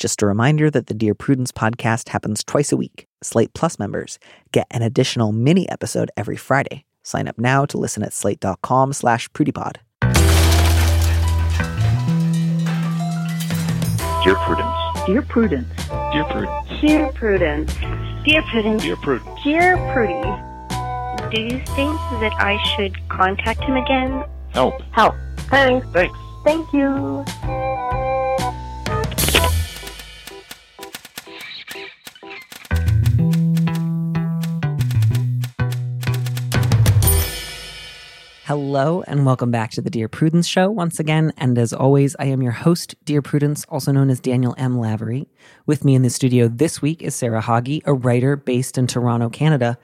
Just a reminder that the Dear Prudence podcast happens twice a week. Slate Plus members get an additional mini episode every Friday. Sign up now to listen at slate.com slash prudypod. Dear Prudence. Dear Prudence. Dear Prudence. Dear Prudence. Dear Prudence. Dear Prudence. Dear Prudy. Do you think that I should contact him again? Help. Help. Thanks. Thanks. Thank you. Hello and welcome back to the Dear Prudence Show once again. And as always, I am your host, Dear Prudence, also known as Daniel M. Lavery. With me in the studio this week is Sarah Hagi, a writer based in Toronto, Canada.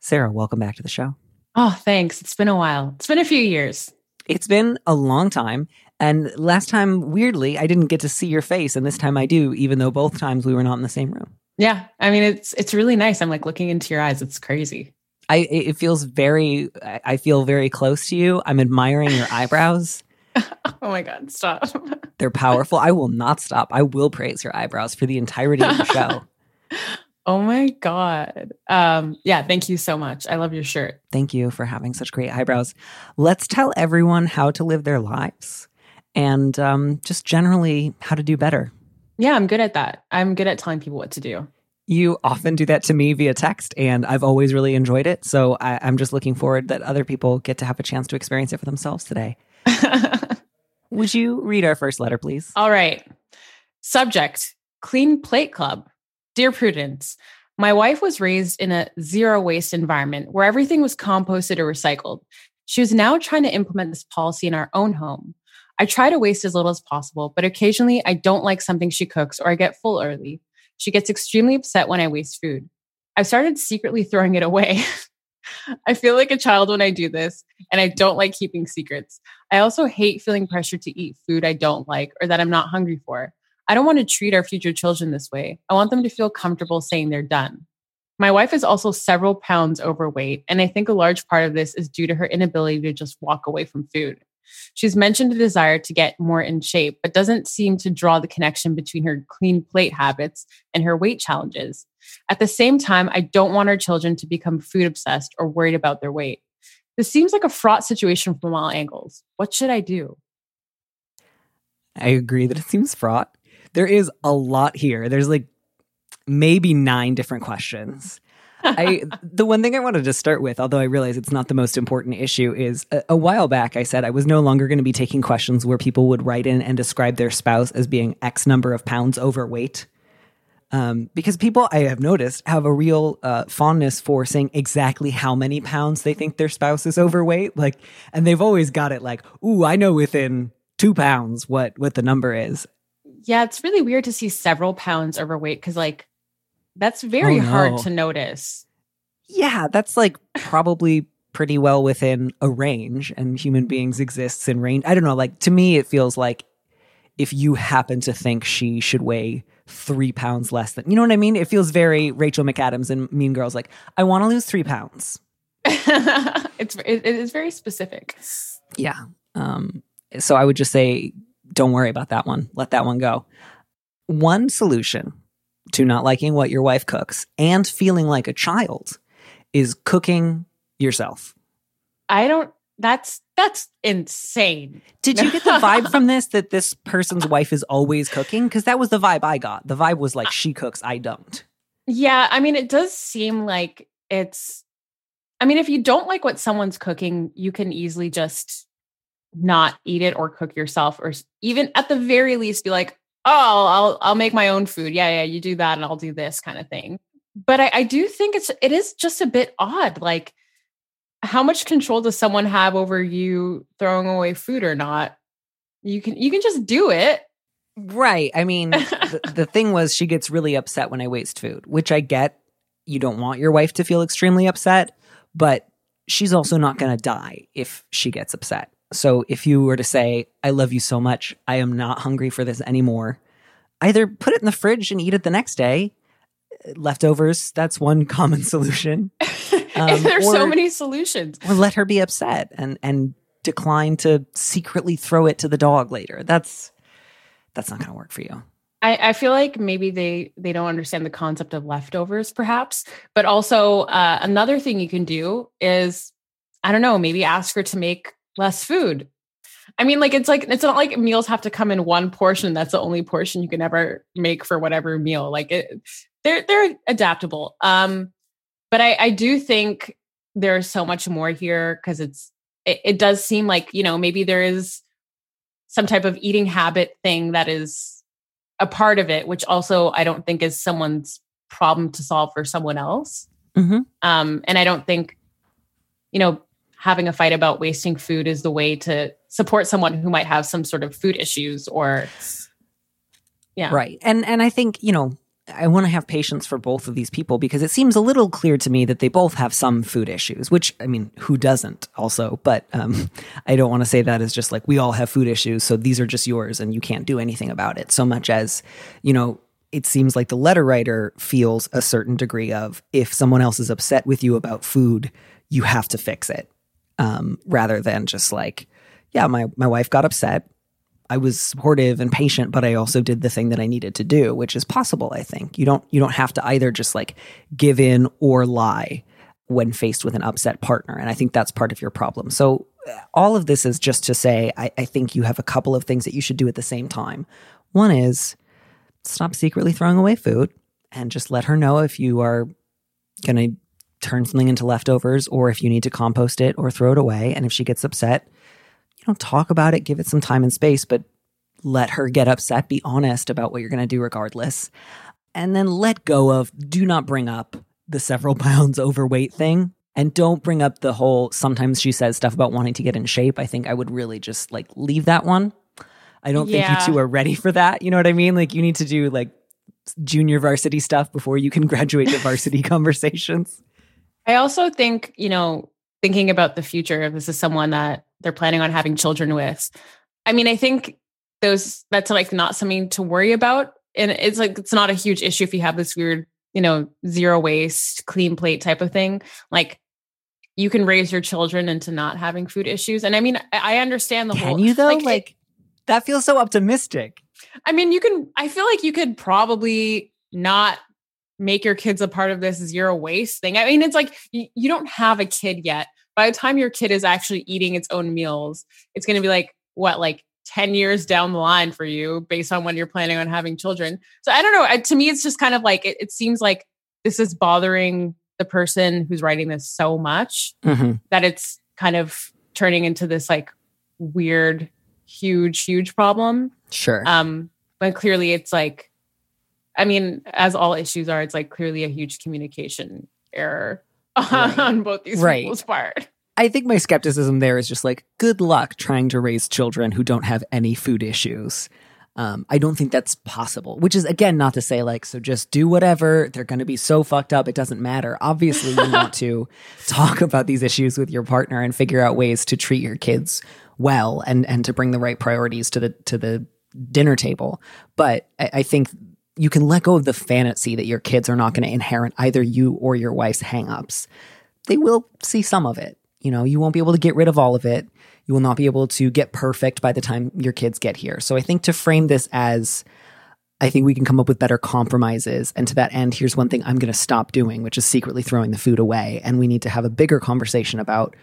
Sarah, welcome back to the show. Oh, thanks. It's been a while. It's been a few years. It's been a long time. And last time, weirdly, I didn't get to see your face, and this time I do, even though both times we were not in the same room. Yeah, I mean it's it's really nice. I'm like looking into your eyes. It's crazy. I it feels very I feel very close to you. I'm admiring your eyebrows. oh my god, stop. They're powerful. I will not stop. I will praise your eyebrows for the entirety of the show. oh my god. Um yeah, thank you so much. I love your shirt. Thank you for having such great eyebrows. Let's tell everyone how to live their lives and um, just generally how to do better. Yeah, I'm good at that. I'm good at telling people what to do. You often do that to me via text, and I've always really enjoyed it. So I, I'm just looking forward that other people get to have a chance to experience it for themselves today. Would you read our first letter, please? All right. Subject Clean Plate Club. Dear Prudence, my wife was raised in a zero waste environment where everything was composted or recycled. She is now trying to implement this policy in our own home. I try to waste as little as possible, but occasionally I don't like something she cooks or I get full early. She gets extremely upset when I waste food. I've started secretly throwing it away. I feel like a child when I do this, and I don't like keeping secrets. I also hate feeling pressured to eat food I don't like or that I'm not hungry for. I don't want to treat our future children this way. I want them to feel comfortable saying they're done. My wife is also several pounds overweight, and I think a large part of this is due to her inability to just walk away from food. She's mentioned a desire to get more in shape, but doesn't seem to draw the connection between her clean plate habits and her weight challenges. At the same time, I don't want our children to become food obsessed or worried about their weight. This seems like a fraught situation from all angles. What should I do? I agree that it seems fraught. There is a lot here. There's like maybe nine different questions. I the one thing I wanted to start with, although I realize it's not the most important issue, is a, a while back I said I was no longer going to be taking questions where people would write in and describe their spouse as being X number of pounds overweight. Um, because people I have noticed have a real uh, fondness for saying exactly how many pounds they think their spouse is overweight. Like, and they've always got it like, "Ooh, I know within two pounds what what the number is." Yeah, it's really weird to see several pounds overweight because, like, that's very Oh, no. hard to notice. Yeah, that's like probably pretty well within a range, and human beings exists in range. I don't know. Like to me, it feels like if you happen to think she should weigh three pounds less than, you know what I mean? It feels very Rachel McAdams and Mean Girls. Like I want to lose three pounds. it's it, it is very specific. Yeah. Um. So I would just say, don't worry about that one. Let that one go. One solution to not liking what your wife cooks and feeling like a child is cooking yourself. I don't. That's that's insane. Did you get the vibe from this that this person's wife is always cooking? Because that was the vibe I got. The vibe was like uh, she cooks, I don't. Yeah, I mean, it does seem like it's. I mean, if you don't like what someone's cooking, you can easily just not eat it or cook yourself, or even at the very least be like, "Oh, I'll I'll make my own food." Yeah, yeah, you do that, and I'll do this kind of thing. But I, I do think it's it is just a bit odd. Like, how much control does someone have over you throwing away food or not? You can you can just do it. Right. I mean, the, the thing was, she gets really upset when I waste food, which I get. You don't want your wife to feel extremely upset, but she's also not going to die if she gets upset. So if you were to say, I love you so much, I am not hungry for this anymore, either put it in the fridge and eat it the next day. Leftovers, that's one common solution. Um, There's so many solutions. or let her be upset and and decline to secretly throw it to the dog later. That's that's not going to work for you. I, I feel like maybe they they don't understand the concept of leftovers, perhaps. But also uh, another thing you can do is, I don't know, maybe ask her to make less food. I mean, like it's like it's not like meals have to come in one portion. That's the only portion you can ever make for whatever meal. Like it, they're they're adaptable. Um, but I I do think there's so much more here because it's it, it does seem like you know maybe there is some type of eating habit thing that is a part of it, which also I don't think is someone's problem to solve for someone else. Mhm. Um, and I don't think, you know, having a fight about wasting food is the way to support someone who might have some sort of food issues or, yeah. Right. And and I think, you know, I want to have patience for both of these people because it seems a little clear to me that they both have some food issues, which I mean, who doesn't also, but um, I don't want to say that as just like we all have food issues, so these are just yours and you can't do anything about it. So much as, you know, it seems like the letter writer feels a certain degree of if someone else is upset with you about food, you have to fix it. Um, rather than just like, yeah, my, my wife got upset. I was supportive and patient, but I also did the thing that I needed to do, which is possible, I think. You don't you don't have to either just like give in or lie when faced with an upset partner. And I think that's part of your problem. So uh, all of this is just to say I, I think you have a couple of things that you should do at the same time. One is stop secretly throwing away food and just let her know if you are gonna turn something into leftovers or if you need to compost it or throw it away. And if she gets upset, you know, talk about it, give it some time and space, but let her get upset, be honest about what you're going to do regardless. And then let go of, do not bring up the several pounds overweight thing. And don't bring up the whole, sometimes she says stuff about wanting to get in shape. I think I would really just like leave that one. I don't think you two are ready for that. You know what I mean? Like you need to do like junior varsity stuff before you can graduate to varsity conversations. I also think, you know, thinking about the future, if this is someone that they're planning on having children with, I mean, I think those that's like not something to worry about. And it's like it's not a huge issue if you have this weird, you know, zero waste, clean plate type of thing. Like you can raise your children into not having food issues. And I mean, I understand the whole. Can whole you though? like, Like, it- that feels so optimistic. I mean, you can, I feel like you could probably not make your kids a part of this zero waste thing. I mean, it's like you, you don't have a kid yet. By the time your kid is actually eating its own meals, it's going to be like, what, like 10 years down the line for you based on when you're planning on having children. So I don't know. I- To me, it's just kind of like, it, it seems like this is bothering the person who's writing this so much Mm-hmm. that it's kind of turning into this like weird, huge, huge problem. Sure. Um, but clearly it's like, I mean, as all issues are, it's like clearly a huge communication error Right. on both these Right. people's part. I think my skepticism there is just like, good luck trying to raise children who don't have any food issues. Um, I don't think that's possible, which is again not to say like, so just do whatever. They're going to be so fucked up. It doesn't matter. Obviously, you want to talk about these issues with your partner and figure out ways to treat your kids well and, and to bring the right priorities to the, to the dinner table. But I, I think you can let go of the fantasy that your kids are not going to inherit either you or your wife's hangups they will see some of it. You know, you won't be able to get rid of all of it. You will not be able to get perfect by the time your kids get here. So I think to frame this as I think we can come up with better compromises. And to that end, here's one thing I'm going to stop doing, which is secretly throwing the food away. And we need to have a bigger conversation about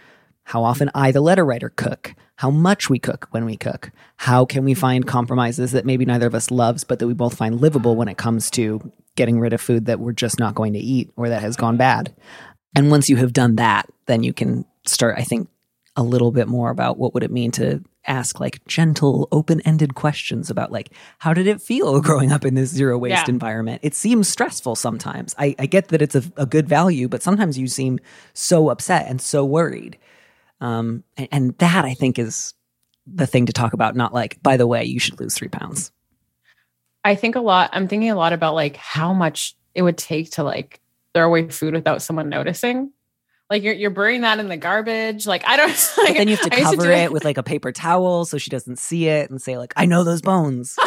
how often I, the letter writer, cook, how much we cook when we cook, how can we find compromises that maybe neither of us loves, but that we both find livable when it comes to getting rid of food that we're just not going to eat or that has gone bad. And once you have done that, then you can start, I think, a little bit more about what would it mean to ask like gentle, open-ended questions about like how did it feel growing up in this zero waste Yeah. environment? It seems stressful sometimes. I, I get that it's a, a good value, but sometimes you seem so upset and so worried. Um, and, and that I think is the thing to talk about, not like, by the way, you should lose three pounds. I think a lot, I'm thinking a lot about like how much it would take to like throw away food without someone noticing. Like you're you're burying that in the garbage. Like I don't. Like, But then you have to I cover do it with like a paper towel so she doesn't see it and say like, I know those bones.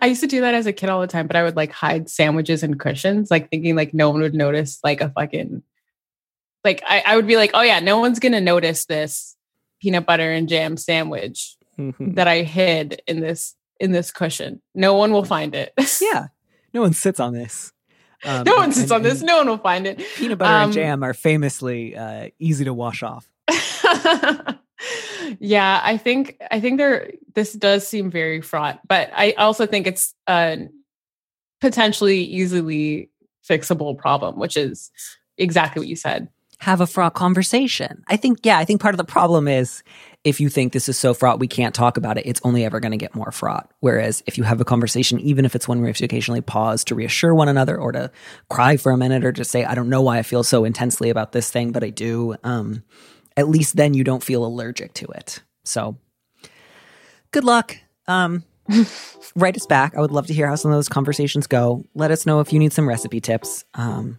I used to do that as a kid all the time, but I would like hide sandwiches and cushions, like thinking like no one would notice like a fucking like I, I would be like, oh yeah, no one's gonna notice this peanut butter and jam sandwich Mhm. that I hid in this in this cushion. No one will find it. Yeah. No one sits on this. Um, no one sits and- on this. No one will find it. Peanut butter Um, and jam are famously uh, easy to wash off. yeah, I think I think there this does seem very fraught, but I also think it's a potentially easily fixable problem, which is exactly what you said. Have a fraught conversation. I think, yeah, I think part of the problem is if you think this is so fraught, we can't talk about it, it's only ever going to get more fraught. Whereas if you have a conversation, even if it's one where you have to occasionally pause to reassure one another or to cry for a minute or just say, I don't know why I feel so intensely about this thing, but I do, um, at least then you don't feel allergic to it. So good luck. Um, write us back. I would love to hear how some of those conversations go. Let us know if you need some recipe tips. Um,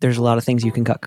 there's a lot of things you can cook.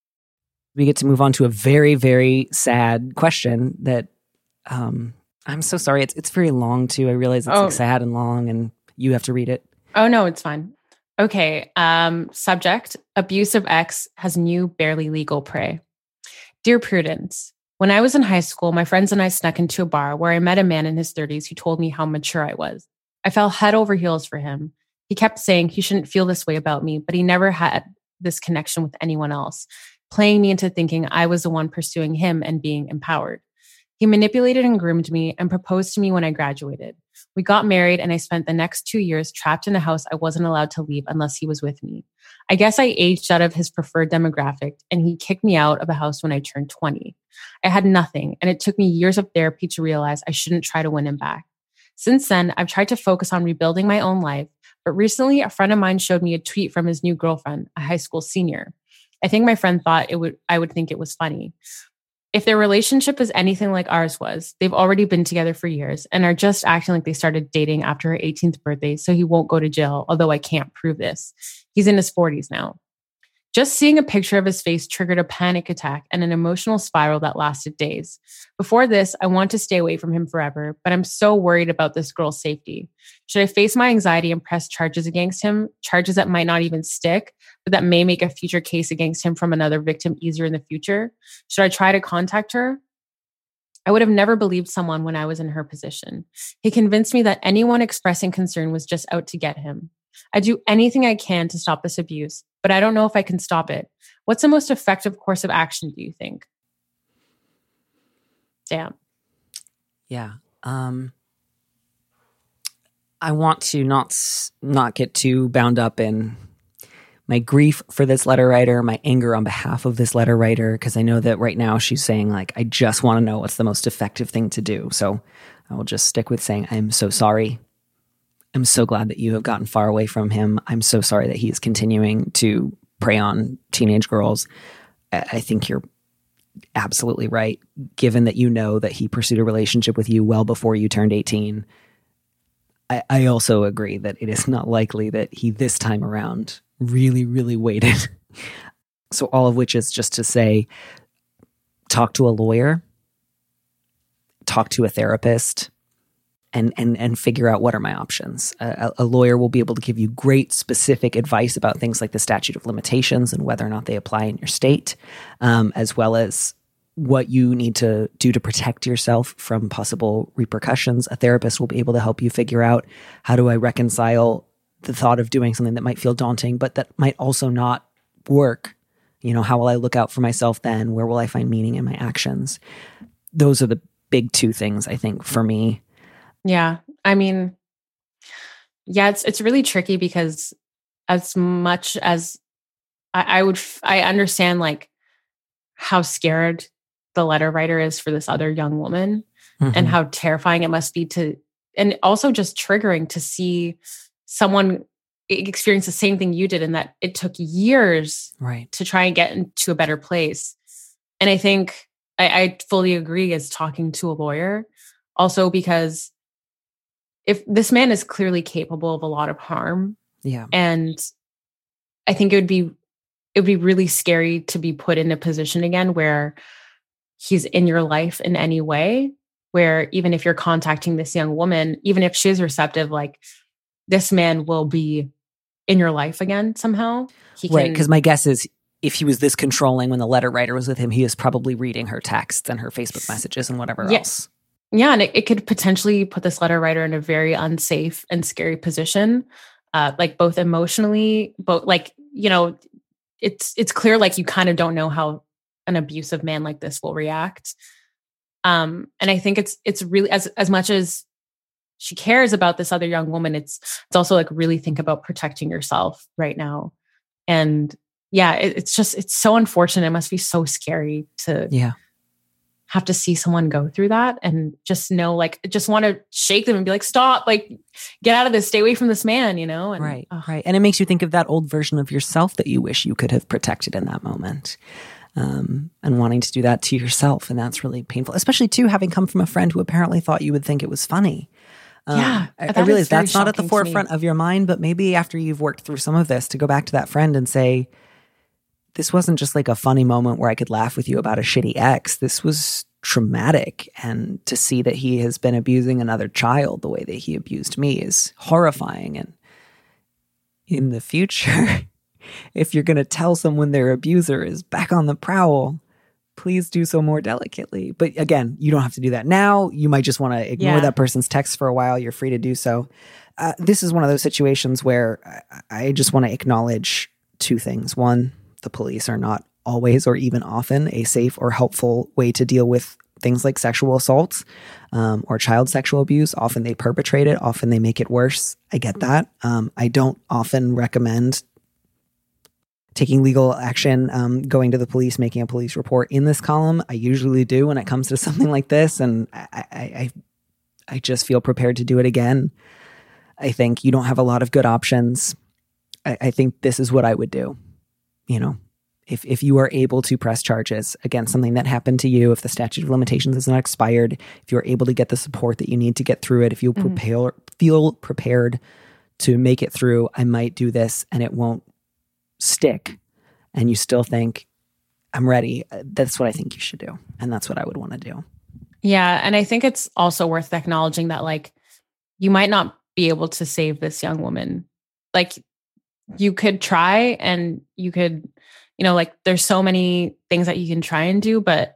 We get to move on to a very very sad question that um i'm so sorry it's it's very long too i realize it's Oh. like sad and long and you have to read it Oh no, it's fine. Okay. Um, subject: Abusive ex has new, barely legal prey. Dear Prudence, when I was in high school, my friends and I snuck into a bar where I met a man in his 30s who told me how mature I was. I fell head over heels for him. He kept saying he shouldn't feel this way about me, but he never had this connection with anyone else, playing me into thinking I was the one pursuing him and being empowered. He manipulated and groomed me and proposed to me when I graduated. We got married, and I spent the next two years trapped in a house I wasn't allowed to leave unless he was with me. I guess I aged out of his preferred demographic, and he kicked me out of a house when I turned 20. I had nothing, and it took me years of therapy to realize I shouldn't try to win him back. Since then, I've tried to focus on rebuilding my own life, but recently a friend of mine showed me a tweet from his new girlfriend, a high school senior. I think my friend thought it would I would think it was funny. If their relationship is anything like ours was, they've already been together for years and are just acting like they started dating after her 18th birthday, so he won't go to jail, although I can't prove this. He's in his 40s now. Just seeing a picture of his face triggered a panic attack and an emotional spiral that lasted days. Before this, I want to stay away from him forever, but I'm so worried about this girl's safety. Should I face my anxiety and press charges against him, charges that might not even stick, but that may make a future case against him from another victim easier in the future? Should I try to contact her? I would have never believed someone when I was in her position. He convinced me that anyone expressing concern was just out to get him. I do anything I can to stop this abuse, but I don't know if I can stop it. What's the most effective course of action, do you think? Damn. yeah um i want to not not get too bound up in my grief for this letter writer my anger on behalf of this letter writer because i know that right now she's saying like i just want to know what's the most effective thing to do so i will just stick with saying i'm so sorry i'm so glad that you have gotten far away from him. I'm so sorry that he is continuing to prey on teenage girls. I, I think you're absolutely right. Given that you know that he pursued a relationship with you well before you turned 18 I, I also agree that it is not likely that he this time around really really waited. So all of which is just to say talk to a lawyer talk to a therapist and and and figure out what are my options a, a lawyer will be able to give you great specific advice about things like the statute of limitations and whether or not they apply in your state um, as well as what you need to do to protect yourself from possible repercussions. A therapist will be able to help you figure out how do I reconcile the thought of doing something that might feel daunting, but that might also not work You know, how will I look out for myself then? Where will I find meaning in my actions? Those are the big two things I think for me. Yeah. I mean, yeah, it's it's really tricky because as much as I, I would, f- I understand like how scared the letter writer is for this other young woman and Mhm. how terrifying it must be to, and also just triggering to see someone experience the same thing you did, and that it took years right. to try and get into a better place. And I think I, I fully agree as talking to a lawyer, also because if this man is clearly capable of a lot of harm, Yeah. and I think it would be it would be really scary to be put in a position again where he's in your life in any way where even if you're contacting this young woman even if she's receptive like this man will be in your life again somehow he Right. Because my guess is if he was this controlling when the letter writer was with him, he is probably reading her texts and her Facebook messages and whatever Yeah. else. Yeah and it, it could potentially put this letter writer in a very unsafe and scary position uh like both emotionally both like you know it's it's clear like you kind of don't know how an abusive man like this will react. Um and i think it's it's really as as much as she cares about this other young woman it's it's also like really think about protecting yourself right now. And yeah it, it's just it's so unfortunate. It must be so scary to Yeah. Have to see someone go through that and just know like just want to shake them and be like stop like get out of this stay away from this man you know and right. ugh. Right. And it makes you think of that old version of yourself that you wish you could have protected in that moment. Um, and wanting to do that to yourself. And that's really painful, especially too, having come from a friend who apparently thought you would think it was funny. Um, Yeah, I, that I realize that's not at the shocking to me. forefront of your mind, but maybe after you've worked through some of this, to go back to that friend and say, this wasn't just like a funny moment where I could laugh with you about a shitty ex. This was traumatic. And to see that he has been abusing another child the way that he abused me is horrifying. And in the future, if you're going to tell someone their abuser is back on the prowl, please do so more delicately. But again, you don't have to do that now. You might just want to ignore Yeah. that person's text for a while. You're free to do so. Uh, this is one of those situations where I, I just want to acknowledge two things. One, the police are not always or even often a safe or helpful way to deal with things like sexual assaults um, or child sexual abuse. Often they perpetrate it, often they make it worse. I get that. Um, I don't often recommend taking legal action, um, going to the police, making a police report in this column. I usually do when it comes to something like this, and I, I, I, I just feel prepared to do it again. I think you don't have a lot of good options. I, I think this is what I would do. You know, if if you are able to press charges against something that happened to you, if the statute of limitations is not expired, if you're able to get the support that you need to get through it, if you Mhm. prepare feel prepared to make it through, I might do this and it won't stick. And you still think, I'm ready. uh, That's what I think you should do. And that's what I would want to do. Yeah. And I think it's also worth acknowledging that, like, you might not be able to save this young woman. Like, you could try and you could, you know, like, there's so many things that you can try and do. But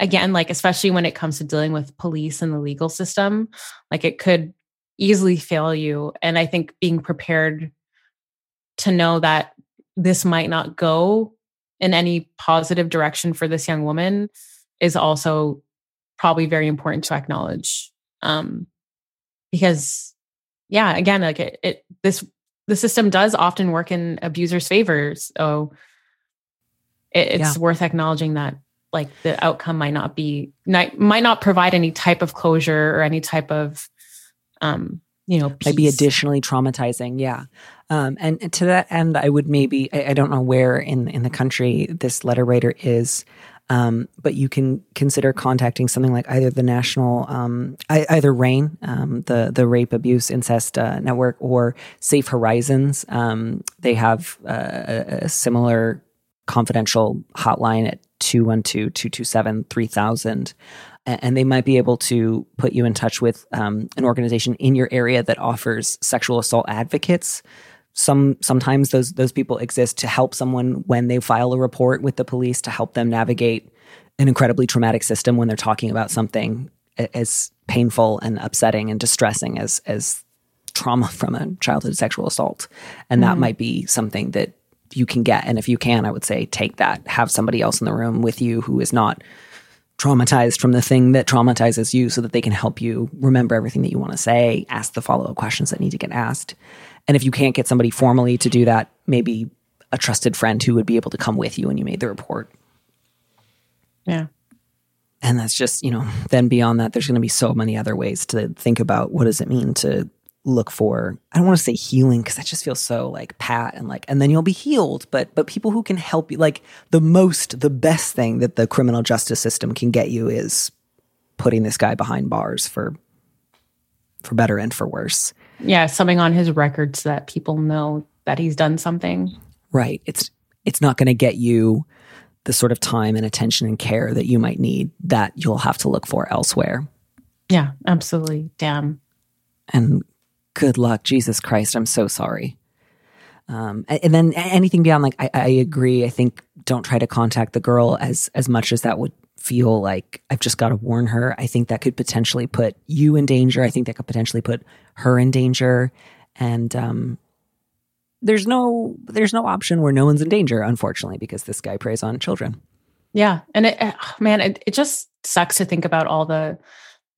again, like, especially when it comes to dealing with police and the legal system, like, it could easily fail you. And I think being prepared to know that this might not go in any positive direction for this young woman is also probably very important to acknowledge um because yeah again like it, it this the system does often work in abusers favors so it, it's worth acknowledging that like the outcome might not be might, might not provide any type of closure or any type of um you know might be additionally traumatizing. Yeah. Um, and, and to that end, I would maybe, I, I don't know where in, in the country this letter writer is, um, but you can consider contacting something like either the national, um, I, either RAINN, um, the, the Rape Abuse Incest uh, Network, or Safe Horizons. Um, they have uh, a, similar confidential hotline at 212 227 3000 and they might be able to put you in touch with um, an organization in your area that offers sexual assault advocates. Some sometimes those those people exist to help someone when they file a report with the police to help them navigate an incredibly traumatic system when they're talking about something as painful and upsetting and distressing as as trauma from a childhood sexual assault, and that Mhm. might be something that you can get. And if you can, I would say take that. Have somebody else in the room with you who is not traumatized from the thing that traumatizes you so that they can help you remember everything that you want to say, ask the follow up questions that need to get asked. And if you can't get somebody formally to do that, maybe a trusted friend who would be able to come with you when you made the report. Yeah. And that's just, you know, then beyond that, there's going to be so many other ways to think about what does it mean to look for i don't want to say healing because that just feels so like pat and like and then you'll be healed but but people who can help you like the most the best thing that the criminal justice system can get you is putting this guy behind bars for for better and for worse Yeah. Something on his record so that people know that he's done something. right it's it's not going to get you the sort of time and attention and care that you might need that you'll have to look for elsewhere Yeah. Absolutely. Damn. and good luck jesus christ i'm so sorry um, and then anything beyond like I, I agree i think don't try to contact the girl as as much as that would feel like i've just got to warn her. I think that could potentially put you in danger. I think that could potentially put her in danger. And um there's no there's no option where no one's in danger unfortunately because this guy preys on children. Yeah. And it, eh, man, it, it just sucks to think about all the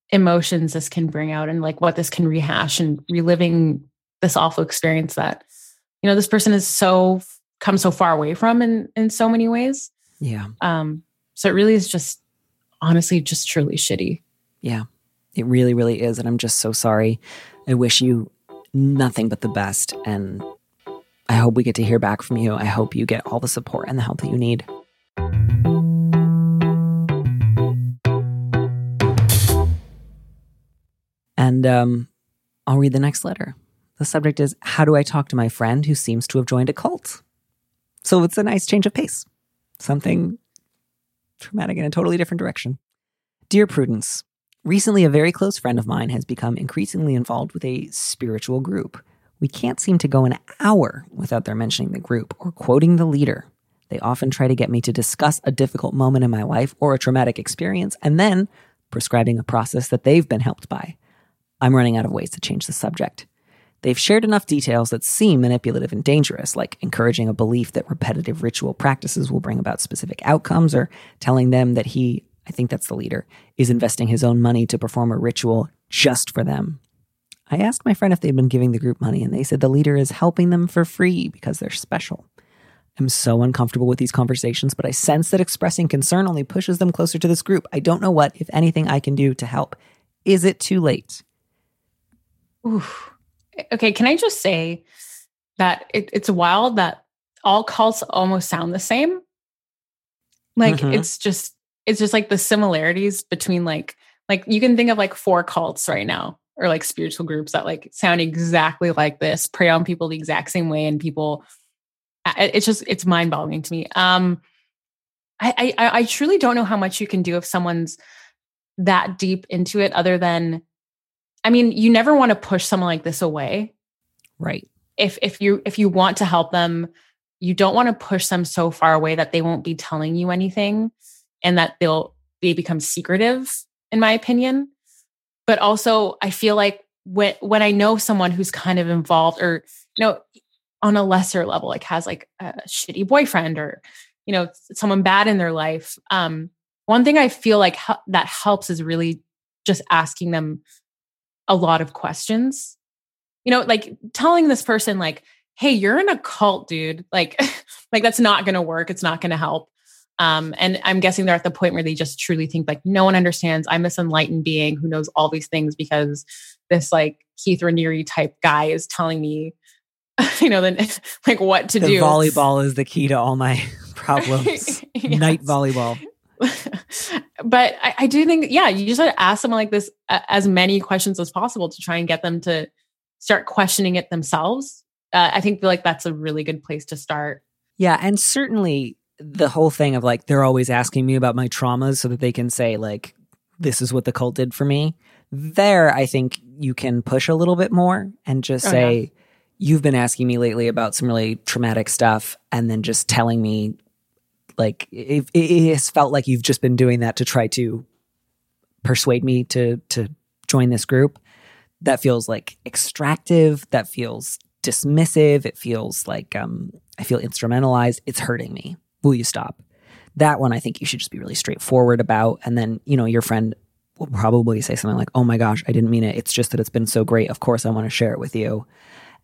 emotions this can bring out and like what this can rehash and reliving this awful experience that, you know, this person is so come so far away from in, in so many ways. yeah. Um, so it really is just honestly just truly shitty. Yeah, it really, really is. And I'm just so sorry. I wish you nothing but the best. And I hope we get to hear back from you. I hope you get all the support and the help that you need. And um, I'll read the next letter. The subject is How do I talk to my friend who seems to have joined a cult? So it's a nice change of pace. Something traumatic in a totally different direction. Dear Prudence, recently a very close friend of mine has become increasingly involved with a spiritual group. We can't seem to go an hour without their mentioning the group or quoting the leader. They often try to get me to discuss a difficult moment in my life or a traumatic experience and then prescribing a process that they've been helped by. I'm running out of ways to change the subject. They've shared enough details that seem manipulative and dangerous, like encouraging a belief that repetitive ritual practices will bring about specific outcomes, or telling them that he, I think that's the leader, is investing his own money to perform a ritual just for them. I asked my friend if they'd been giving the group money, and they said the leader is helping them for free because they're special. I'm so uncomfortable with these conversations, but I sense that expressing concern only pushes them closer to this group. I don't know what, if anything, I can do to help. Is it too late? Oof. Okay, can I just say that it, it's wild that all cults almost sound the same? Like Mhm. it's just it's just like the similarities between like like you can think of like four cults right now or like spiritual groups that like sound exactly like this, prey on people the exact same way, and people. It's just it's mind boggling to me. Um, I, I I truly don't know how much you can do if someone's that deep into it, other than I mean, you never want to push someone like this away. Right. If if you if you want to help them, you don't want to push them so far away that they won't be telling you anything and that they'll they become secretive in my opinion. But also I feel like when when I know someone who's kind of involved or you know on a lesser level like has like a shitty boyfriend or you know someone bad in their life um one thing I feel like that helps is really just asking them a lot of questions. You know, like telling this person like, "Hey, you're in a cult, dude." Like like that's not going to work. It's not going to help. Um and I'm guessing they're at the point where they just truly think like no one understands. I'm this enlightened being who knows all these things because this like Keith Raniere type guy is telling me you know then like what to the do. volleyball is the key to all my problems. Night volleyball. but I, I do think, yeah, you just have to ask someone like this uh, as many questions as possible to try and get them to start questioning it themselves. Uh, I think like that's a really good place to start. Yeah, and certainly the whole thing of like they're always asking me about my traumas so that they can say like this is what the cult did for me. There, I think you can push a little bit more and just Oh, say you've been asking me lately about some really traumatic stuff and then just telling me like it, it has felt like you've just been doing that to try to persuade me to to join this group that feels like extractive that feels dismissive it feels like um I feel instrumentalized. It's hurting me. Will you stop? That one, I think you should just be really straightforward about. And then, you know, your friend will probably say something like, oh my gosh, I didn't mean it. It's just that it's been so great. Of course, I want to share it with you.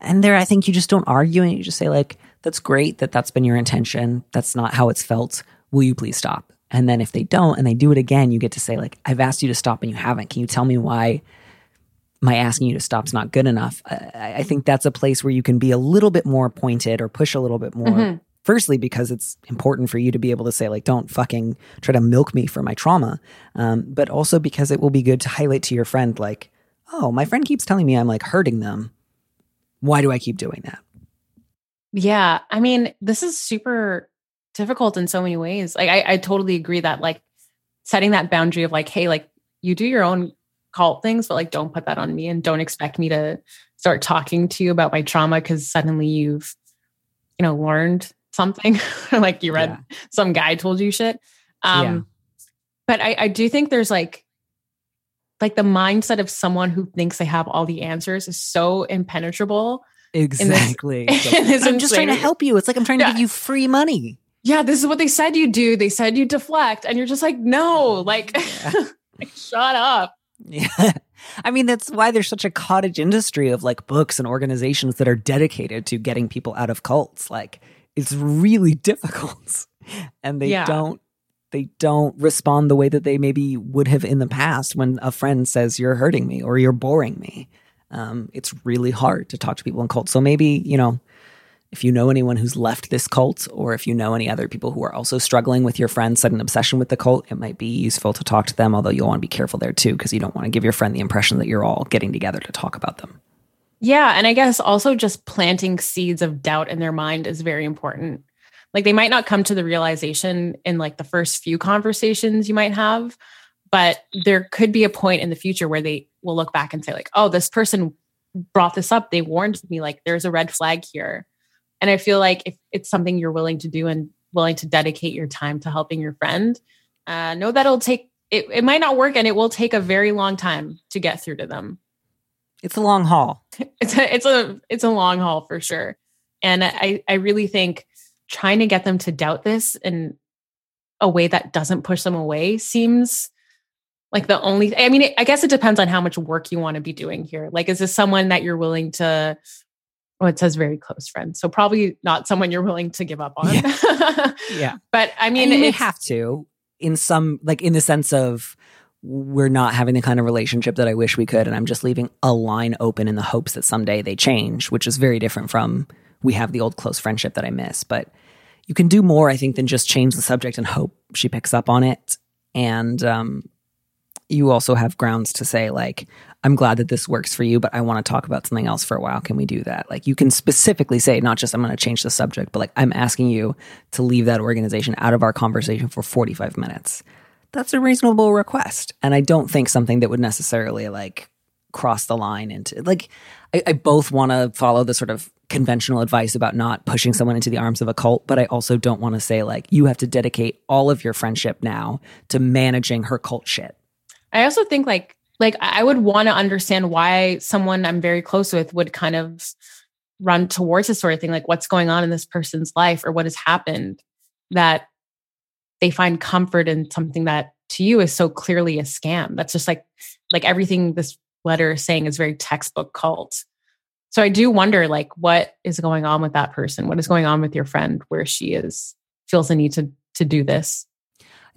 And there, I think you just don't argue and you just say, like, that's great that that's been your intention. That's not how it's felt. Will you please stop? And then if they don't and they do it again, you get to say, like, I've asked you to stop and you haven't. Can you tell me why my asking you to stop is not good enough? I, I think that's a place where you can be a little bit more pointed or push a little bit more. Mhm. Firstly, because it's important for you to be able to say, like, don't fucking try to milk me for my trauma. Um, but also because it will be good to highlight to your friend, like, oh, my friend keeps telling me I'm like hurting them. Why do I keep doing that? Yeah. I mean, this is super difficult in so many ways. Like, I, I totally agree that, like, setting that boundary of, like, hey, like, you do your own cult things, but, like, don't put that on me and don't expect me to start talking to you about my trauma because suddenly you've, you know, learned something like you read Yeah. some guy told you shit. Um, Yeah. But I, I do think there's like, like the mindset of someone who thinks they have all the answers is so impenetrable. Exactly. in It's this I'm just trying to help you. It's like I'm trying to give you free money. Yeah, this is what they said you do. They said you deflect, and you're just like, no, like, like shut up. Yeah. I mean, that's why there's such a cottage industry of like books and organizations that are dedicated to getting people out of cults. Like, it's really difficult. And they Yeah. don't they don't respond the way that they maybe would have in the past when a friend says you're hurting me or you're boring me. Um, it's really hard to talk to people in cults. So maybe, you know, if you know anyone who's left this cult, or if you know any other people who are also struggling with your friend's sudden obsession with the cult, it might be useful to talk to them, although you'll want to be careful there too, because you don't want to give your friend the impression that you're all getting together to talk about them. Yeah. And I guess also just planting seeds of doubt in their mind is very important. Like they might not come to the realization in like the first few conversations you might have, but there could be a point in the future where they will look back and say, like, oh, this person brought this up. They warned me, like, there's a red flag here. And I feel like if it's something you're willing to do and willing to dedicate your time to helping your friend, uh, know that it'll take, it, it might not work and it will take a very long time to get through to them It's a long haul. it's a it's a it's a long haul for sure and i i really think trying to get them to doubt this in a way that doesn't push them away seems like the only i mean i guess it depends on how much work you want to be doing here like is this someone that you're willing to oh it says very close friend so probably not someone you're willing to give up on Yeah. but i mean you have to in some, like in the sense of we're not having the kind of relationship that I wish we could, and I'm just leaving a line open in the hopes that someday they change, which is very different from we have the old close friendship that I miss. But you can do more, I think, than just change the subject and hope she picks up on it. And um, you also have grounds to say, like, I'm glad that this works for you, but I want to talk about something else for a while. Can we do that? Like, you can specifically say, not just I'm going to change the subject, but like, I'm asking you to leave that organization out of our conversation for 45 minutes. That's a reasonable request. And I don't think something that would necessarily like cross the line into like, I, I both want to follow the sort of conventional advice about not pushing someone into the arms of a cult, but I also don't want to say like, you have to dedicate all of your friendship now to managing her cult shit. I also think like like I would want to understand why someone I'm very close with would kind of run towards this sort of thing, like what's going on in this person's life or what has happened that they find comfort in something that to you is so clearly a scam. That's just like like everything this letter is saying is very textbook cult. So I do wonder like what is going on with that person? What is going on with your friend where she is feels the need to to do this?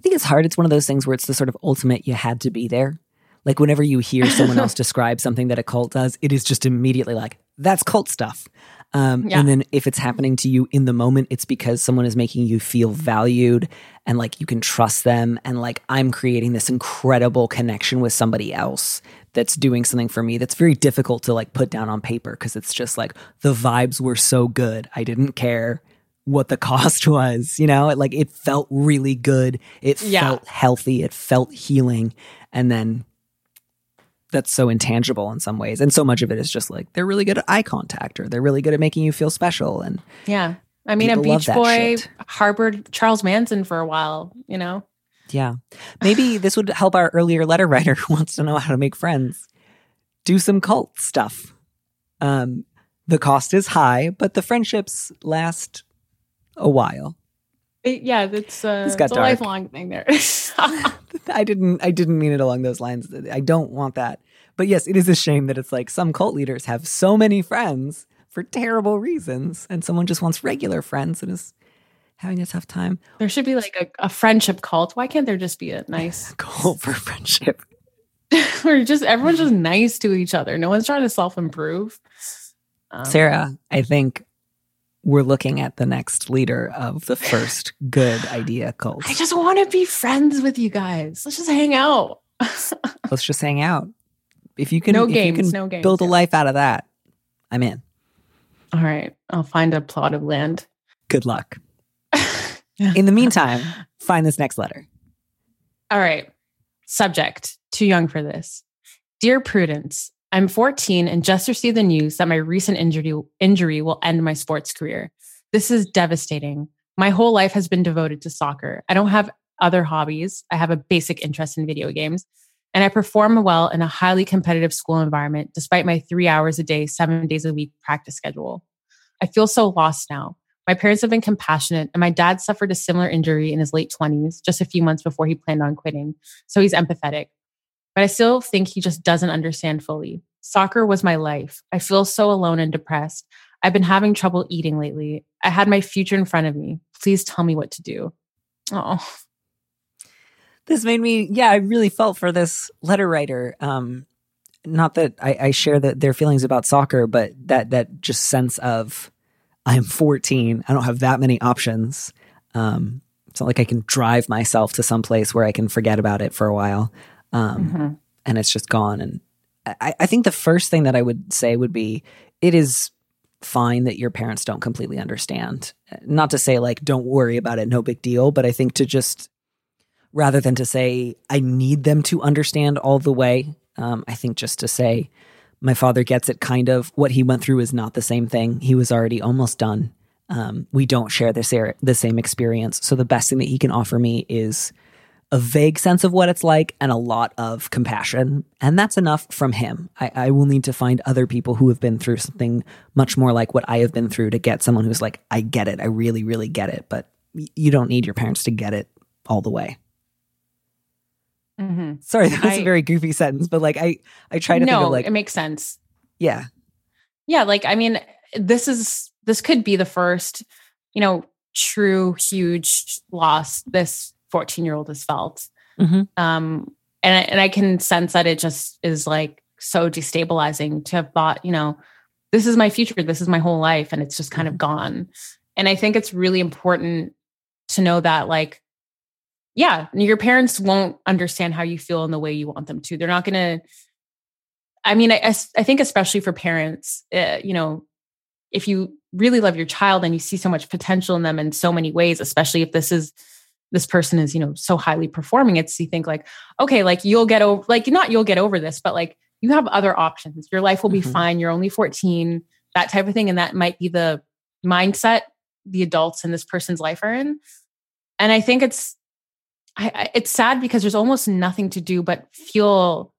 I think it's hard. It's one of those things where it's the sort of ultimate you had to be there. Like whenever you hear someone else describe something that a cult does, it is just immediately like, that's cult stuff. Um, Yeah. And then if it's happening to you in the moment, it's because someone is making you feel valued and like you can trust them. And like I'm creating this incredible connection with somebody else that's doing something for me that's very difficult to like put down on paper because it's just like the vibes were so good. I didn't care what the cost was, you know? It, like it felt really good. It Yeah. felt healthy. It felt healing. And then that's so intangible in some ways. And so much of it is just like they're really good at eye contact or they're really good at making you feel special. And Yeah. I mean, a Beach Boy shit. harbored Charles Manson for a while, you know? yeah, maybe this would help our earlier letter writer who wants to know how to make friends do some cult stuff. Um, the cost is high, but the friendships last a while. It- yeah, it's, uh, got it's a lifelong thing there. I didn't I didn't mean it along those lines. I don't want that. But yes, it is a shame that it's like some cult leaders have so many friends for terrible reasons and someone just wants regular friends and is having a tough time. there should be like a, a friendship cult. Why can't there just be a nice, Cult for friendship. or just everyone's just nice to each other? No one's trying to self improve. Um, Sarah, I think we're looking at the next leader of the first good idea cult. I just want to be friends with you guys. Let's just hang out. Let's just hang out. If you can, No games, can no games, build a life out of that, I'm in. All right, I'll find a plot of land. Good luck. In the meantime, find this next letter. All right. Subject Too young for this. Dear Prudence, I'm 14 and just received the news that my recent injury, injury will end my sports career. This is devastating. My whole life has been devoted to soccer. I don't have other hobbies. I have a basic interest in video games, and I perform well in a highly competitive school environment despite my three hours a day, seven days a week practice schedule. I feel so lost now. My parents have been compassionate, and my dad suffered a similar injury in his late 20s, just a few months before he planned on quitting. So he's empathetic. But I still think he just doesn't understand fully. Soccer was my life. I feel so alone and depressed. I've been having trouble eating lately. I had my future in front of me. Please tell me what to do. Oh, this made me yeah i really felt for this letter writer um not that i, I share their feelings about soccer but that that just sense of i'm 14 i don't have that many options um it's not like i can drive myself to some place where i can forget about it for a while um Mhm. and it's just gone and I, I think the first thing that i would say would be it is fine that your parents don't completely understand not to say like don't worry about it no big deal but i think to just rather than to say I need them to understand all the way. Um, I think just to say my father gets it. Kind of what he went through is not the same thing. He was already almost done. Um, we don't share the, sa- the same experience, so the best thing that he can offer me is a vague sense of what it's like and a lot of compassion, and that's enough from him. I, I will need to find other people who have been through something much more like what I have been through to get someone who's like, I get it, I really, really get it, but you don't need your parents to get it all the way. Mhm. Sorry, that was a I- very goofy sentence, but like I, I try to no, think of like, it makes sense. yeah, yeah like i mean this is this could be the first you know true huge loss this 14 year old has felt. Mhm. um and I, and I can sense that it just is like so destabilizing to have thought you know this is my future this is my whole life and it's just kind of gone. And i think it's really important to know that like yeah your parents won't understand how you feel in the way you want them to. They're not going to I mean, I, I think especially for parents, uh, you know, if you really love your child and you see so much potential in them in so many ways, especially if this is this person is, you know, so highly performing, it's you think like, okay, like you'll get over, like not you'll get over this, but like you have other options. Your life will be Mhm. fine. You're only 14, that type of thing, and that might be the mindset the adults in this person's life are in. And I think it's, I, I, it's sad because there's almost nothing to do but feel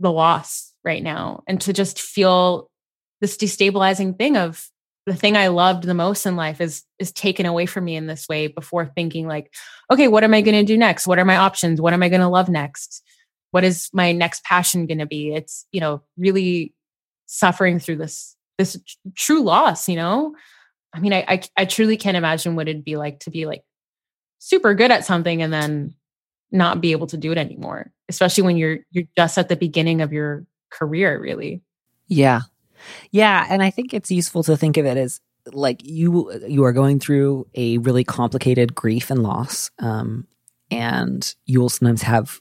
the loss right now and to just feel this destabilizing thing of the thing I loved the most in life is is taken away from me in this way before thinking like, okay, what am I going to do next? What are my options? What am I going to love next? What is my next passion going to be? It's, you know, really suffering through this this tr- true loss, you know? I mean, I, I I truly can't imagine what it'd be like to be like super good at something and then not be able to do it anymore, especially when you're you're just at the beginning of your career, really. yeah, yeah, and I think it's useful to think of it as like you you are going through a really complicated grief and loss, um, and you will sometimes have.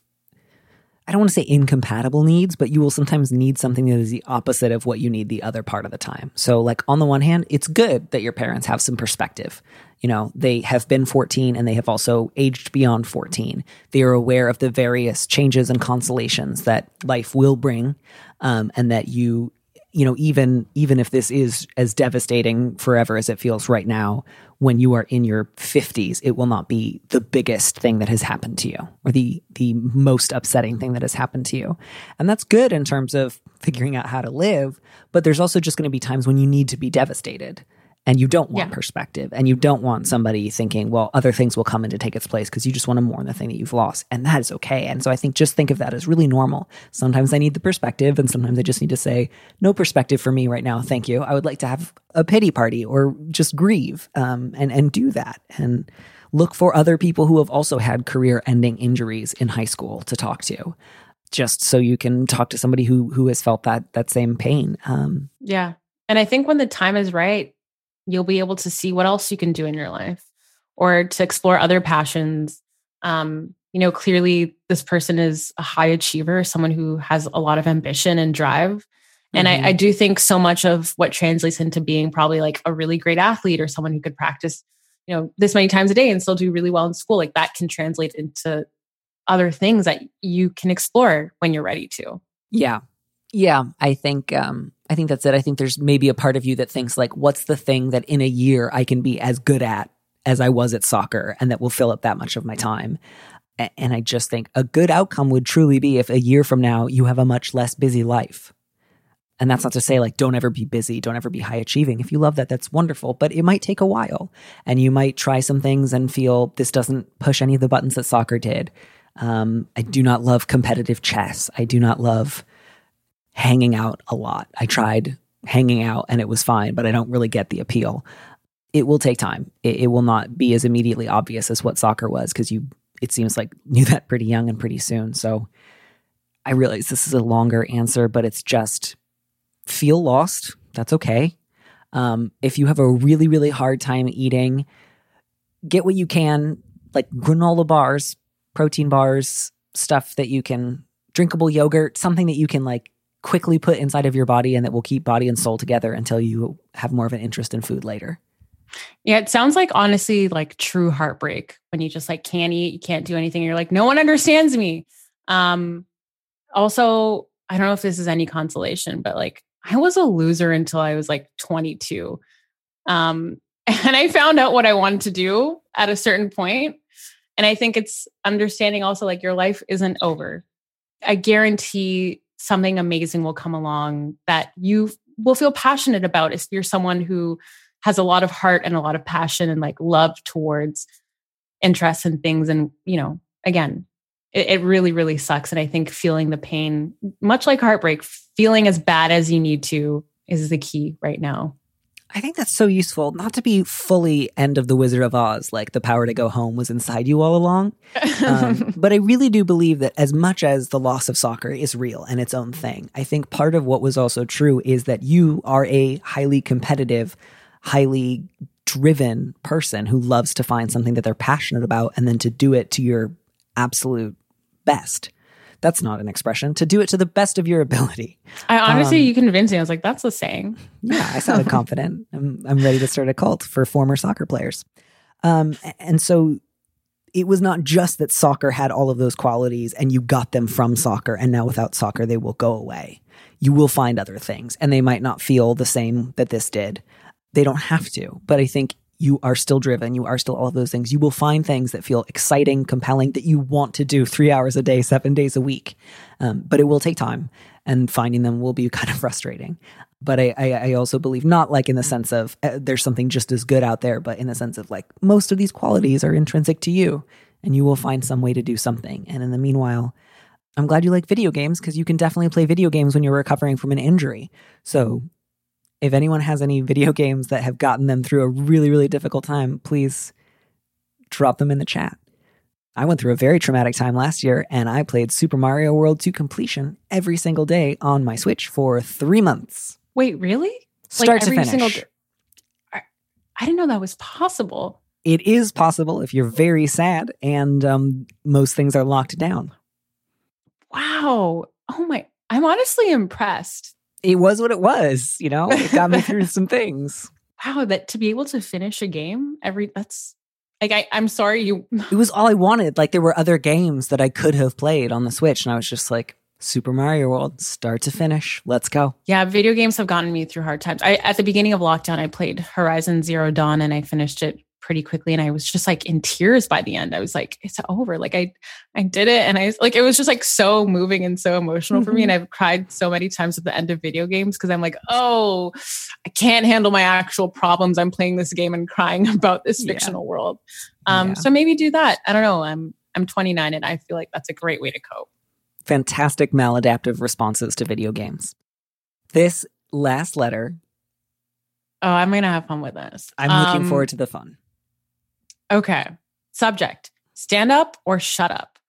I don't want to say incompatible needs, but you will sometimes need something that is the opposite of what you need the other part of the time. So, like, on the one hand, it's good that your parents have some perspective. You know, they have been 14 and they have also aged beyond 14. They are aware of the various changes and consolations that life will bring, um, and that you, you know, even even if this is as devastating forever as it feels right now, when you are in your 50s, it will not be the biggest thing that has happened to you or the the most upsetting thing that has happened to you. And that's good in terms of figuring out how to live, but there's also just going to be times when you need to be devastated. And you don't want Yeah. perspective. And you don't want somebody thinking, well, other things will come in to take its place because you just want to mourn the thing that you've lost. And that is okay. And so I think just think of that as really normal. Sometimes I need the perspective, and sometimes I just need to say, no perspective for me right now. Thank you. I would like to have a pity party or just grieve um, and, and do that. And look for other people who have also had career ending injuries in high school to talk to. Just so you can talk to somebody who who has felt that that same pain. Um, Yeah. And I think when the time is right, you'll be able to see what else you can do in your life or to explore other passions. Um, you know, clearly this person is a high achiever, someone who has a lot of ambition and drive. And Mhm. I, I do think so much of what translates into being probably like a really great athlete or someone who could practice, you know, this many times a day and still do really well in school, like that can translate into other things that you can explore when you're ready to. Yeah. Yeah, I think um I think that's it. I think there's maybe a part of you that thinks like what's the thing that in a year I can be as good at as I was at soccer and that will fill up that much of my time. And I just think a good outcome would truly be if a year from now you have a much less busy life. And that's not to say like don't ever be busy, don't ever be high achieving. If you love that, that's wonderful, but it might take a while. And you might try some things and feel this doesn't push any of the buttons that soccer did. Um, I do not love competitive chess. I do not love hanging out a lot. I tried hanging out and it was fine, but I don't really get the appeal. It will take time. It, it will not be as immediately obvious as what soccer was because you, it seems like knew that pretty young and pretty soon. So I realize this is a longer answer, but it's just feel lost. That's okay. Um, if you have a really, really hard time eating, get what you can, like granola bars, protein bars, stuff that you can, drinkable yogurt, something that you can like quickly put inside of your body and that will keep body and soul together until you have more of an interest in food later. Yeah, it sounds like honestly like true heartbreak when you just like can't eat, you can't do anything. You're like, no one understands me. Um, also, I don't know if this is any consolation, but like I was a loser until I was like 22. Um, and I found out what I wanted to do at a certain point. And I think it's understanding also like your life isn't over. I guarantee something amazing will come along that you will feel passionate about if you're someone who has a lot of heart and a lot of passion and like love towards interests and things. And, you know, again, it, it really, really sucks. And I think feeling the pain, much like heartbreak, feeling as bad as you need to is the key right now. I think that's so useful not to be fully end of the Wizard of Oz, like the power to go home was inside you all along. Um, but I really do believe that as much as the loss of soccer is real and its own thing, I think part of what was also true is that you are a highly competitive, highly driven person who loves to find something that they're passionate about and then to do it to your absolute best. That's not an expression. To do it to the best of your ability. I honestly, Um, you convinced me. I was like, that's the saying. Yeah, I sounded confident. I'm, I'm ready to start a cult for former soccer players. Um, and so it was not just that soccer had all of those qualities and you got them from soccer, and now without soccer, they will go away. You will find other things, and they might not feel the same that this did. They don't have to, but I think you are still driven. You are still all of those things. You will find things that feel exciting, compelling, that you want to do three hours a day, seven days a week. Um, but it will take time, and finding them will be kind of frustrating. But I, I, I also believe not like in the sense of uh, there's something just as good out there, but in the sense of like most of these qualities are intrinsic to you, and you will find some way to do something. And in the meanwhile, I'm glad you like video games because you can definitely play video games when you're recovering from an injury. So if anyone has any video games that have gotten them through a really, really difficult time, please drop them in the chat. I went through a very traumatic time last year and I played Super Mario World to completion every single day on my Switch for three months. Wait, really? Start to every finish. single d- I, I didn't know that was possible. it is possible if you're very sad and um, most things are locked down. Wow. Oh my, I'm honestly impressed. It was what it was, you know, it got me through some things. Wow, that to be able to finish a game every that's like I, I'm sorry you It was all I wanted. Like there were other games that I could have played on the Switch, and I was just like, Super Mario World, start to finish, let's go. Yeah, video games have gotten me through hard times. I at the beginning of lockdown I played Horizon Zero Dawn and I finished it pretty quickly and I was just like in tears by the end. I was like, it's over. Like I I did it and I like it was just like so moving and so emotional for me. And I've cried so many times at the end of video games because I'm like, oh, I can't handle my actual problems. I'm playing this game and crying about this Yeah. fictional world. Um, Yeah. so maybe do that. I don't know. I'm I'm 29 and I feel like that's a great way to cope. Fantastic maladaptive responses to video games. This last letter, Oh, I'm gonna have fun with this. I'm looking Um, forward to the fun. Okay. Subject Stand up or shut up.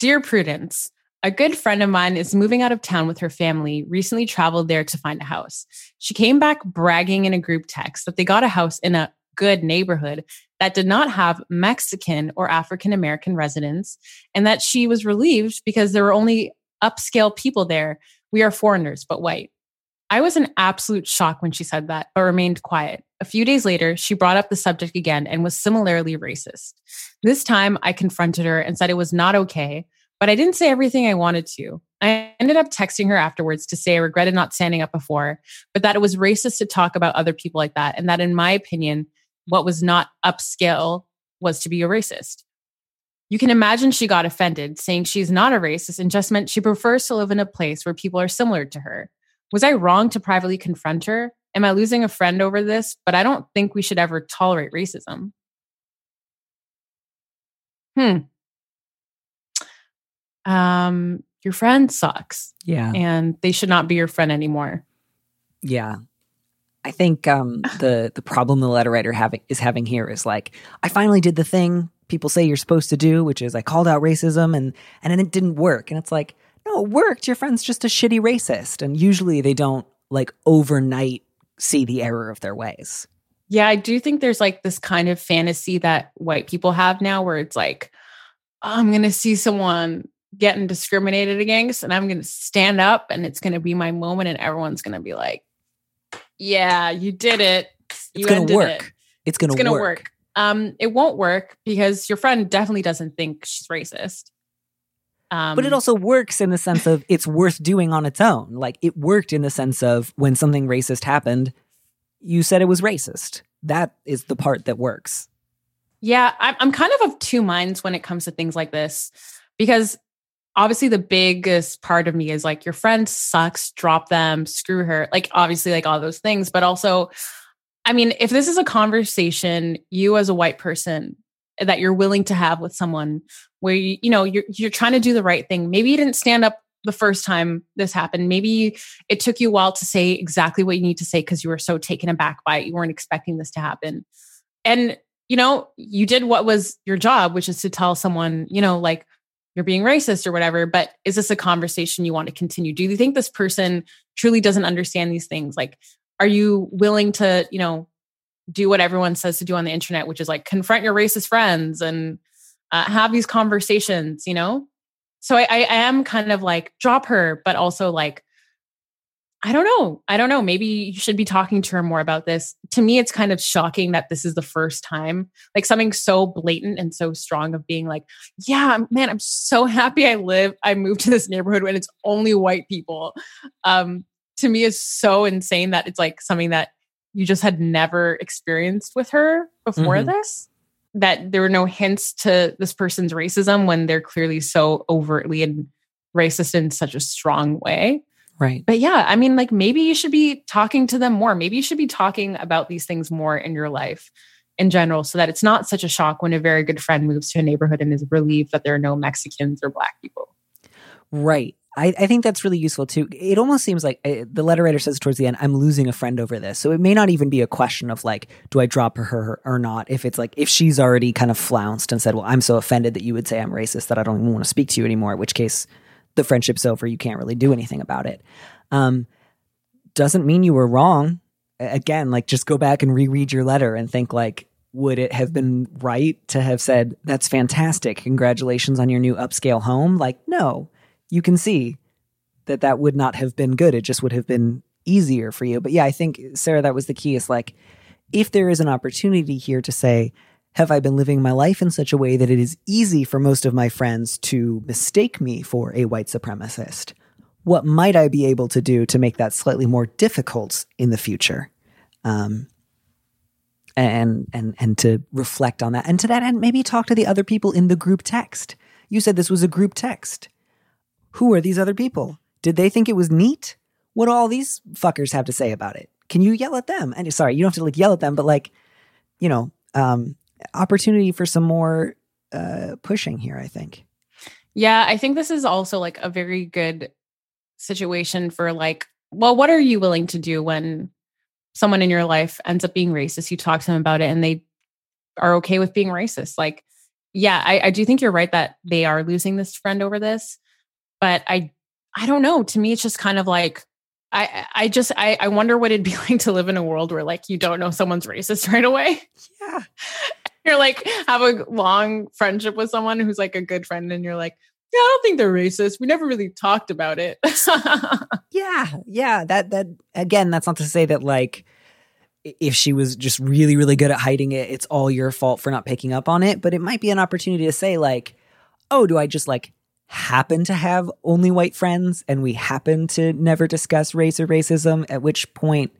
Dear Prudence, a good friend of mine is moving out of town with her family, recently traveled there to find a house. She came back bragging in a group text that they got a house in a good neighborhood that did not have Mexican or African American residents, and that she was relieved because there were only upscale people there. We are foreigners, but white. I was in absolute shock when she said that, but remained quiet. A few days later, she brought up the subject again and was similarly racist. This time, I confronted her and said it was not okay, but I didn't say everything I wanted to. I ended up texting her afterwards to say I regretted not standing up before, but that it was racist to talk about other people like that, and that in my opinion, what was not upscale was to be a racist. You can imagine she got offended, saying she's not a racist and just meant she prefers to live in a place where people are similar to her. Was I wrong to privately confront her? Am I losing a friend over this? But I don't think we should ever tolerate racism. Hmm. Um, your friend sucks Yeah. and they should not be your friend anymore. Yeah. I think um, the the problem the letter writer having is having here is like I finally did the thing people say you're supposed to do, which is I called out racism and and then it didn't work. And it's like, no, it worked. Your friend's just a shitty racist. And usually they don't like overnight see the error of their ways. Yeah, I do think there's like this kind of fantasy that white people have now where it's like, oh, I'm going to see someone getting discriminated against and I'm going to stand up and it's going to be my moment and everyone's going to be like, yeah, you did it. You It's gonna work. it. It's going to work. work. Um, it won't work because your friend definitely doesn't think she's racist. Um, But it also works in the sense of it's worth doing on its own. Like it worked in the sense of when something racist happened, you said it was racist. That is the part that works. Yeah, I'm, I'm kind of of two minds when it comes to things like this because obviously the biggest part of me is like your friend sucks, drop them, screw her. Like obviously like all those things, but also I mean, if this is a conversation you as a white person that you're willing to have with someone where you, you know you're you're trying to do the right thing. Maybe you didn't stand up the first time this happened. Maybe it took you a while to say exactly what you need to say because you were so taken aback by it. You weren't expecting this to happen. And you know, you did what was your job, which is to tell someone, you know, like you're being racist or whatever. But is this a conversation you want to continue? Do you think this person truly doesn't understand these things? Like, are you willing to, you know, do what everyone says to do on the internet, which is like confront your racist friends and uh, have these conversations, you know? So I, I, am kind of like drop her, but also like, I don't know. I don't know. Maybe you should be talking to her more about this. To me, it's kind of shocking that this is the first time, like something so blatant and so strong of being like, yeah, man, I'm so happy I live, I moved to this neighborhood when it's only white people. Um, to me, is so insane that it's like something that you just had never experienced with her before Mhm. this. That there were no hints to this person's racism when they're clearly so overtly and racist in such a strong way Right. but yeah, I mean, like maybe you should be talking to them more. Maybe you should be talking about these things more in your life in general so that it's not such a shock when a very good friend moves to a neighborhood and is relieved that there are no Mexicans or black people. Right. I, I think that's really useful too. It almost seems like uh, the letter writer says towards the end, I'm losing a friend over this. So it may not even be a question of like, do I drop her or not? If it's like, if she's already kind of flounced and said, well, I'm so offended that you would say I'm racist that I don't even want to speak to you anymore, in which case the friendship's over. You can't really do anything about it. Um, doesn't mean you were wrong. Again, like just go back and reread your letter and think like, would it have been right to have said, that's fantastic. Congratulations on your new upscale home? Like, no you can see that that would not have been good. It just would have been easier for you. But yeah, I think, Sarah, that was the key is like, if there is an opportunity here to say, have I been living my life in such a way that it is easy for most of my friends to mistake me for a white supremacist? What might I be able to do to make that slightly more difficult in the future? Um, and and and to reflect on that. And to that end, maybe talk to the other people in the group text. You said this was a group text. Who are these other people? Did they think it was neat? What do all these fuckers have to say about it? Can you yell at them? And sorry, you don't have to like yell at them, but like, you know, um, opportunity for some more uh, pushing here. I think. Yeah, I think this is also like a very good situation for like, well, what are you willing to do when someone in your life ends up being racist? You talk to them about it and they are okay with being racist. Like, yeah, I, I do think you're right that they are losing this friend over this, but I, I don't know. To me, it's just kind of like, I, I just, I, I wonder what it'd be like to live in a world where like you don't know someone's racist right away. Yeah. You're like have a long friendship with someone who's like a good friend, and you're like, yeah, I don't think they're racist. We never really talked about it. Yeah, yeah. That that again, that's not to say that like if she was just really really good at hiding it, it's all your fault for not picking up on it, but it might be an opportunity to say like, "Oh, do I just like happen to have only white friends and we happen to never discuss race or racism?" At which point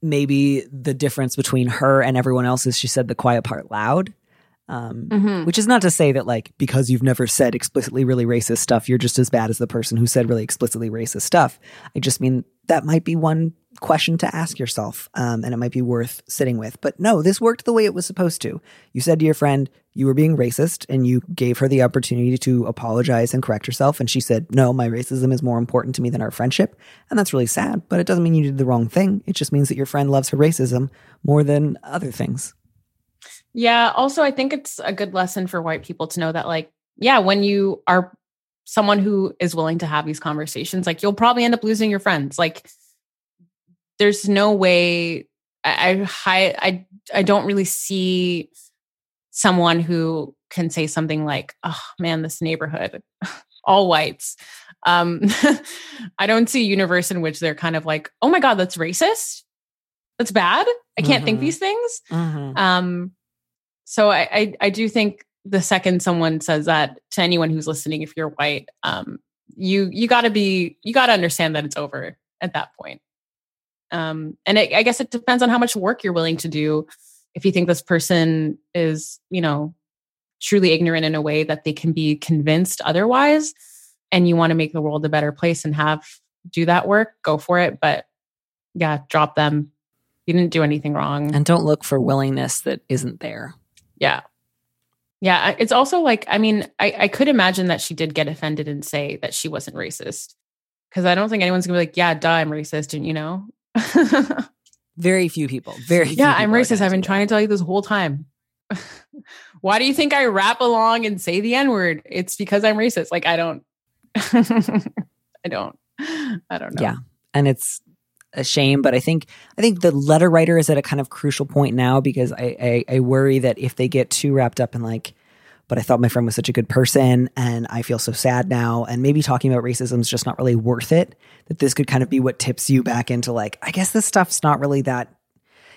maybe the difference between her and everyone else is she said the quiet part loud. Um, Mhm. which is not to say that like because you've never said explicitly really racist stuff you're just as bad as the person who said really explicitly racist stuff i just mean that might be one question to ask yourself um, and it might be worth sitting with but no this worked the way it was supposed to you said to your friend you were being racist and you gave her the opportunity to apologize and correct herself and she said no my racism is more important to me than our friendship and that's really sad but it doesn't mean you did the wrong thing it just means that your friend loves her racism more than other things Yeah. Also, I think it's a good lesson for white people to know that, like, yeah, when you are someone who is willing to have these conversations, like, you'll probably end up losing your friends. Like, there's no way. I I I, I don't really see someone who can say something like, "Oh man, this neighborhood, all whites." Um, I don't see a universe in which they're kind of like, "Oh my god, that's racist. That's bad. I can't think Mhm. these things." mm-hmm. Um, so I, I I do think the second someone says that to anyone who's listening, if you're white, um, you you got to be you got to understand that it's over at that point. Um, and it, I guess it depends on how much work you're willing to do. If you think this person is, you know, truly ignorant in a way that they can be convinced otherwise, and you want to make the world a better place and have do that work, go for it. But yeah, drop them. You didn't do anything wrong. and don't look for willingness that isn't there Yeah. Yeah. It's also like, I mean, I, I could imagine that she did get offended and say that she wasn't racist. Cause I don't think anyone's gonna be like, yeah, duh, I'm racist. And you know? Very few people. Very few yeah, I'm racist. I've been trying to tell you this whole time. Why do you think I rap along and say the N word? It's because I'm racist. Like, I don't, I don't, I don't know. Yeah. And it's a shame, but I think I think the letter writer is at a kind of crucial point now because I, I I worry that if they get too wrapped up in like, but I thought my friend was such a good person and I feel so sad now, and maybe talking about racism is just not really worth it. That this could kind of be what tips you back into like, I guess this stuff's not really that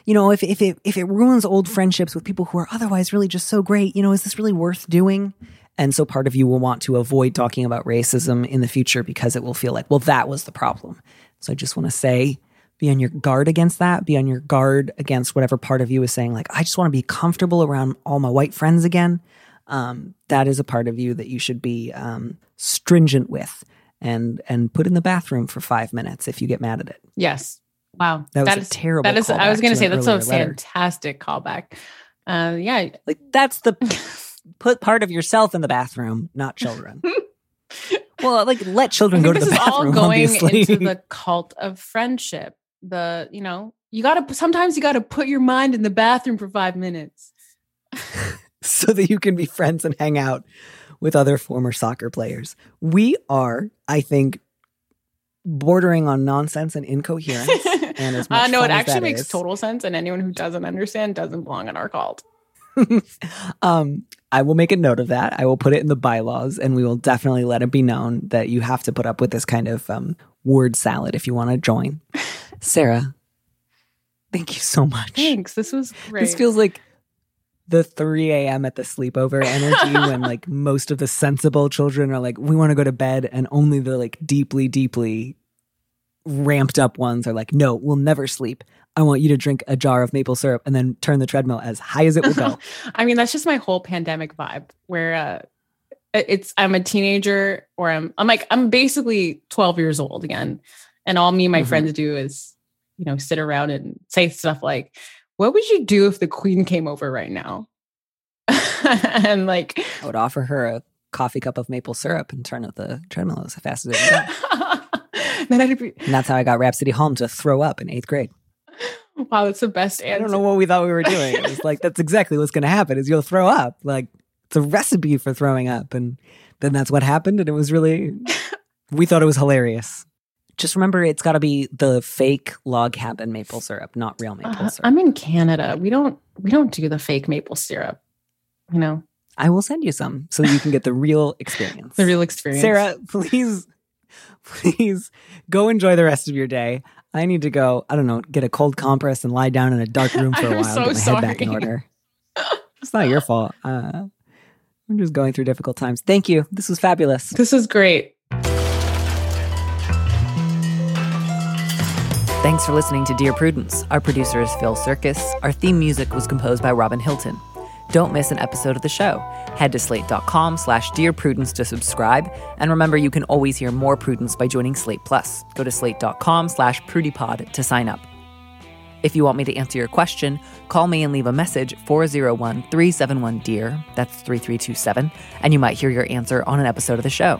you know, if if it if it ruins old friendships with people who are otherwise really just so great, you know, is this really worth doing? And so part of you will want to avoid talking about racism in the future because it will feel like, well, that was the problem. So I just want to say, be on your guard against that. Be on your guard against whatever part of you is saying, like, I just want to be comfortable around all my white friends again. Um, that is a part of you that you should be um, stringent with and and put in the bathroom for five minutes if you get mad at it. Yes. Wow. That was a is- terrible That is, I was going to say, that's a fantastic callback. Uh, yeah. Like that's the put part of yourself in the bathroom, not children. well, like let children go to this the is all bathroom. going obviously. into the cult of friendship. The, you know, you got to, sometimes you got to put your mind in the bathroom for five minutes. so that you can be friends and hang out with other former soccer players. We are, I think, bordering on nonsense and incoherence. and as much uh, no, it actually makes is- total sense. And anyone who doesn't understand doesn't belong in our cult. um, I will make a note of that. I will put it in the bylaws, and we will definitely let it be known that you have to put up with this kind of um, word salad if you want to join. Sarah, thank you so much. Thanks. This was great. This feels like the 3 a.m. at the sleepover energy when like most of the sensible children are like, we want to go to bed, and only the like deeply, deeply ramped up ones are like, no, we'll never sleep I want you to drink a jar of maple syrup and then turn the treadmill as high as it will go. I mean, that's just my whole pandemic vibe where uh it's I'm a teenager or I'm I'm like I'm basically 12 years old again. And all me and my Mhm. friends do is, you know, sit around and say stuff like, what would you do if the queen came over right now? and like I would offer her a coffee cup of maple syrup and turn up the treadmill as fast as it would go. then I'd be And that's how I got Rhapsody Home to throw up in eighth grade. wow, that's the best answer. I don't know what we thought we were doing. It was like that's exactly what's going to happen is you'll throw up. Like it's a recipe for throwing up, and then that's what happened. And it was really, we thought it was hilarious. Just remember, it's got to be the fake log cabin maple syrup, not real maple Uh, syrup. I'm in Canada. We don't we don't do the fake maple syrup. You know, I will send you some so that you can get the real experience. the real experience. Sarah, please, please go enjoy the rest of your day. I need to go, I don't know, get a cold compress and lie down in a dark room for a while, so get my head back in order. It's not your fault. Uh, I'm just going through difficult times. Thank you. This was fabulous. This is great. Thanks for listening to Dear Prudence. Our producer is Phil Surkis. Our theme music was composed by Robin Hilton. Don't miss an episode of the show. Head to slate.com slash Dear Prudence to subscribe. And remember, you can always hear more Prudence by joining Slate Plus. Go to slate.com slash prudypod to sign up. If you want me to answer your question, call me and leave a message 401 371 DEAR. That's 3327. And you might hear your answer on an episode of the show.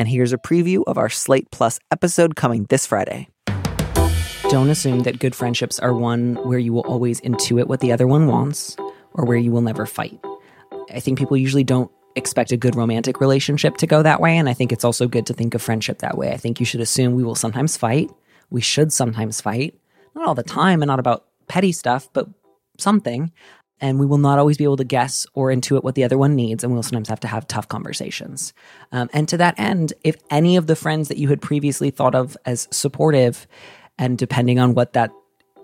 And here's a preview of our Slate Plus episode coming this Friday. Don't assume that good friendships are one where you will always intuit what the other one wants or where you will never fight. I think people usually don't expect a good romantic relationship to go that way. And I think it's also good to think of friendship that way. I think you should assume we will sometimes fight. We should sometimes fight. Not all the time and not about petty stuff, but something. And we will not always be able to guess or intuit what the other one needs. And we'll sometimes have to have tough conversations. Um, and to that end, if any of the friends that you had previously thought of as supportive, and depending on what that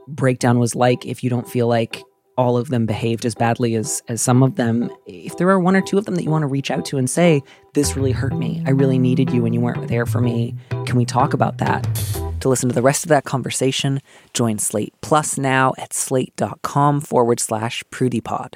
breakdown was like, if you don't feel like all of them behaved as badly as as some of them, if there are one or two of them that you want to reach out to and say, "This really hurt me. I really needed you and you weren't there for me. Can we talk about that?" To listen to the rest of that conversation, join Slate Plus now at slate.com forward slash prudypod.